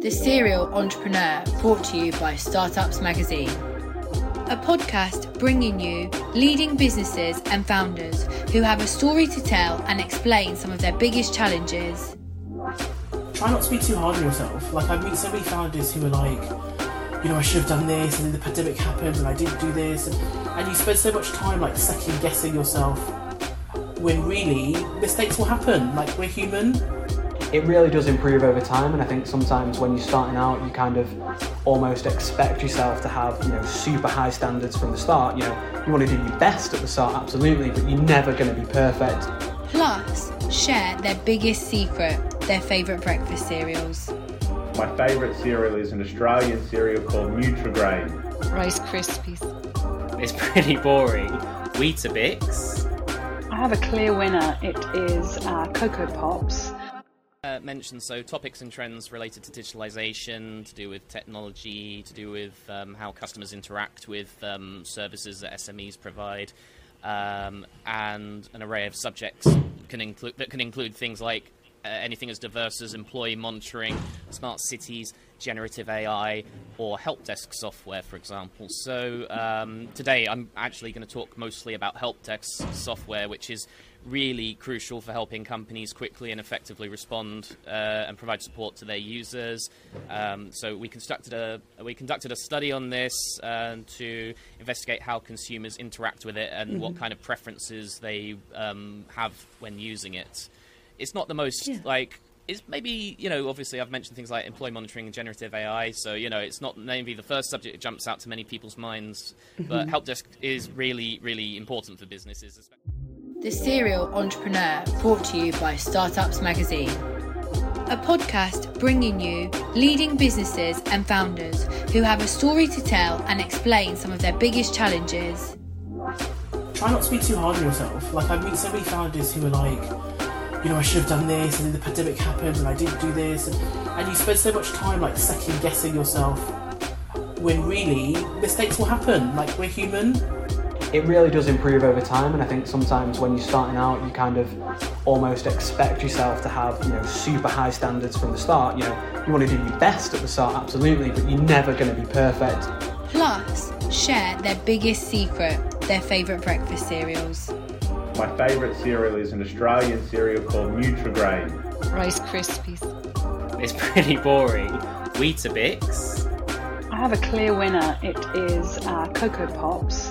The Serial Entrepreneur, brought to you by Startups Magazine. A podcast bringing you leading businesses and founders who have a story to tell and explain some of their biggest challenges. Try not to be too hard on yourself. Like, I meet so many founders who are like, you know, I should have done this, and then the pandemic happened, and I didn't do this, and, and you spend so much time like second guessing yourself when really mistakes will happen. Like, we're human. It really does improve over time and i think sometimes when you're starting out you kind of almost expect yourself to have you know super high standards from the start you know you want to do your best at the start absolutely but you're never going to be perfect Plus, share their biggest secret, their favourite breakfast cereals. My favourite cereal is an Australian cereal called Nutrigrain. Rice Krispies. It's pretty boring. Weetabix. I have a clear winner. It is uh, Cocoa Pops. Uh, mentioned so topics and trends related to digitalization, to do with technology, to do with um, how customers interact with um, services that SMEs provide, um, and an array of subjects can include that can include things like uh, anything as diverse as employee monitoring, smart cities, generative AI, or help desk software, for example. So um, today I'm actually going to talk mostly about help desk software, which is really crucial for helping companies quickly and effectively respond uh, and provide support to their users. Um, so we conducted a we conducted a study on this uh, to investigate how consumers interact with it and what kind of preferences they um, have when using it. It's not the most like. It's maybe you know obviously I've mentioned things like employee monitoring and generative AI, so you know it's not maybe the first subject that jumps out to many people's minds, but mm-hmm. help desk is really really important for businesses. especially- The Serial Entrepreneur, brought to you by Startups Magazine. A podcast bringing you leading businesses and founders who have a story to tell and explain some of their biggest challenges. Try not to be too hard on yourself. Like, I've met so many founders who are like, you know, I should have done this, and then the pandemic happened, and I didn't do this, and, and you spend so much time like second guessing yourself when really mistakes will happen. Like, we're human. it really does improve over time and i think sometimes when you're starting out you kind of almost expect yourself to have you know super high standards from the start you know you want to do your best at the start absolutely but you're never going to be perfect Plus, share their biggest secret, their favourite breakfast cereals. My favourite cereal is an Australian cereal called Nutrigrain. Rice Krispies. It's pretty boring. Weetabix. I have a clear winner. It is uh, Cocoa Pops.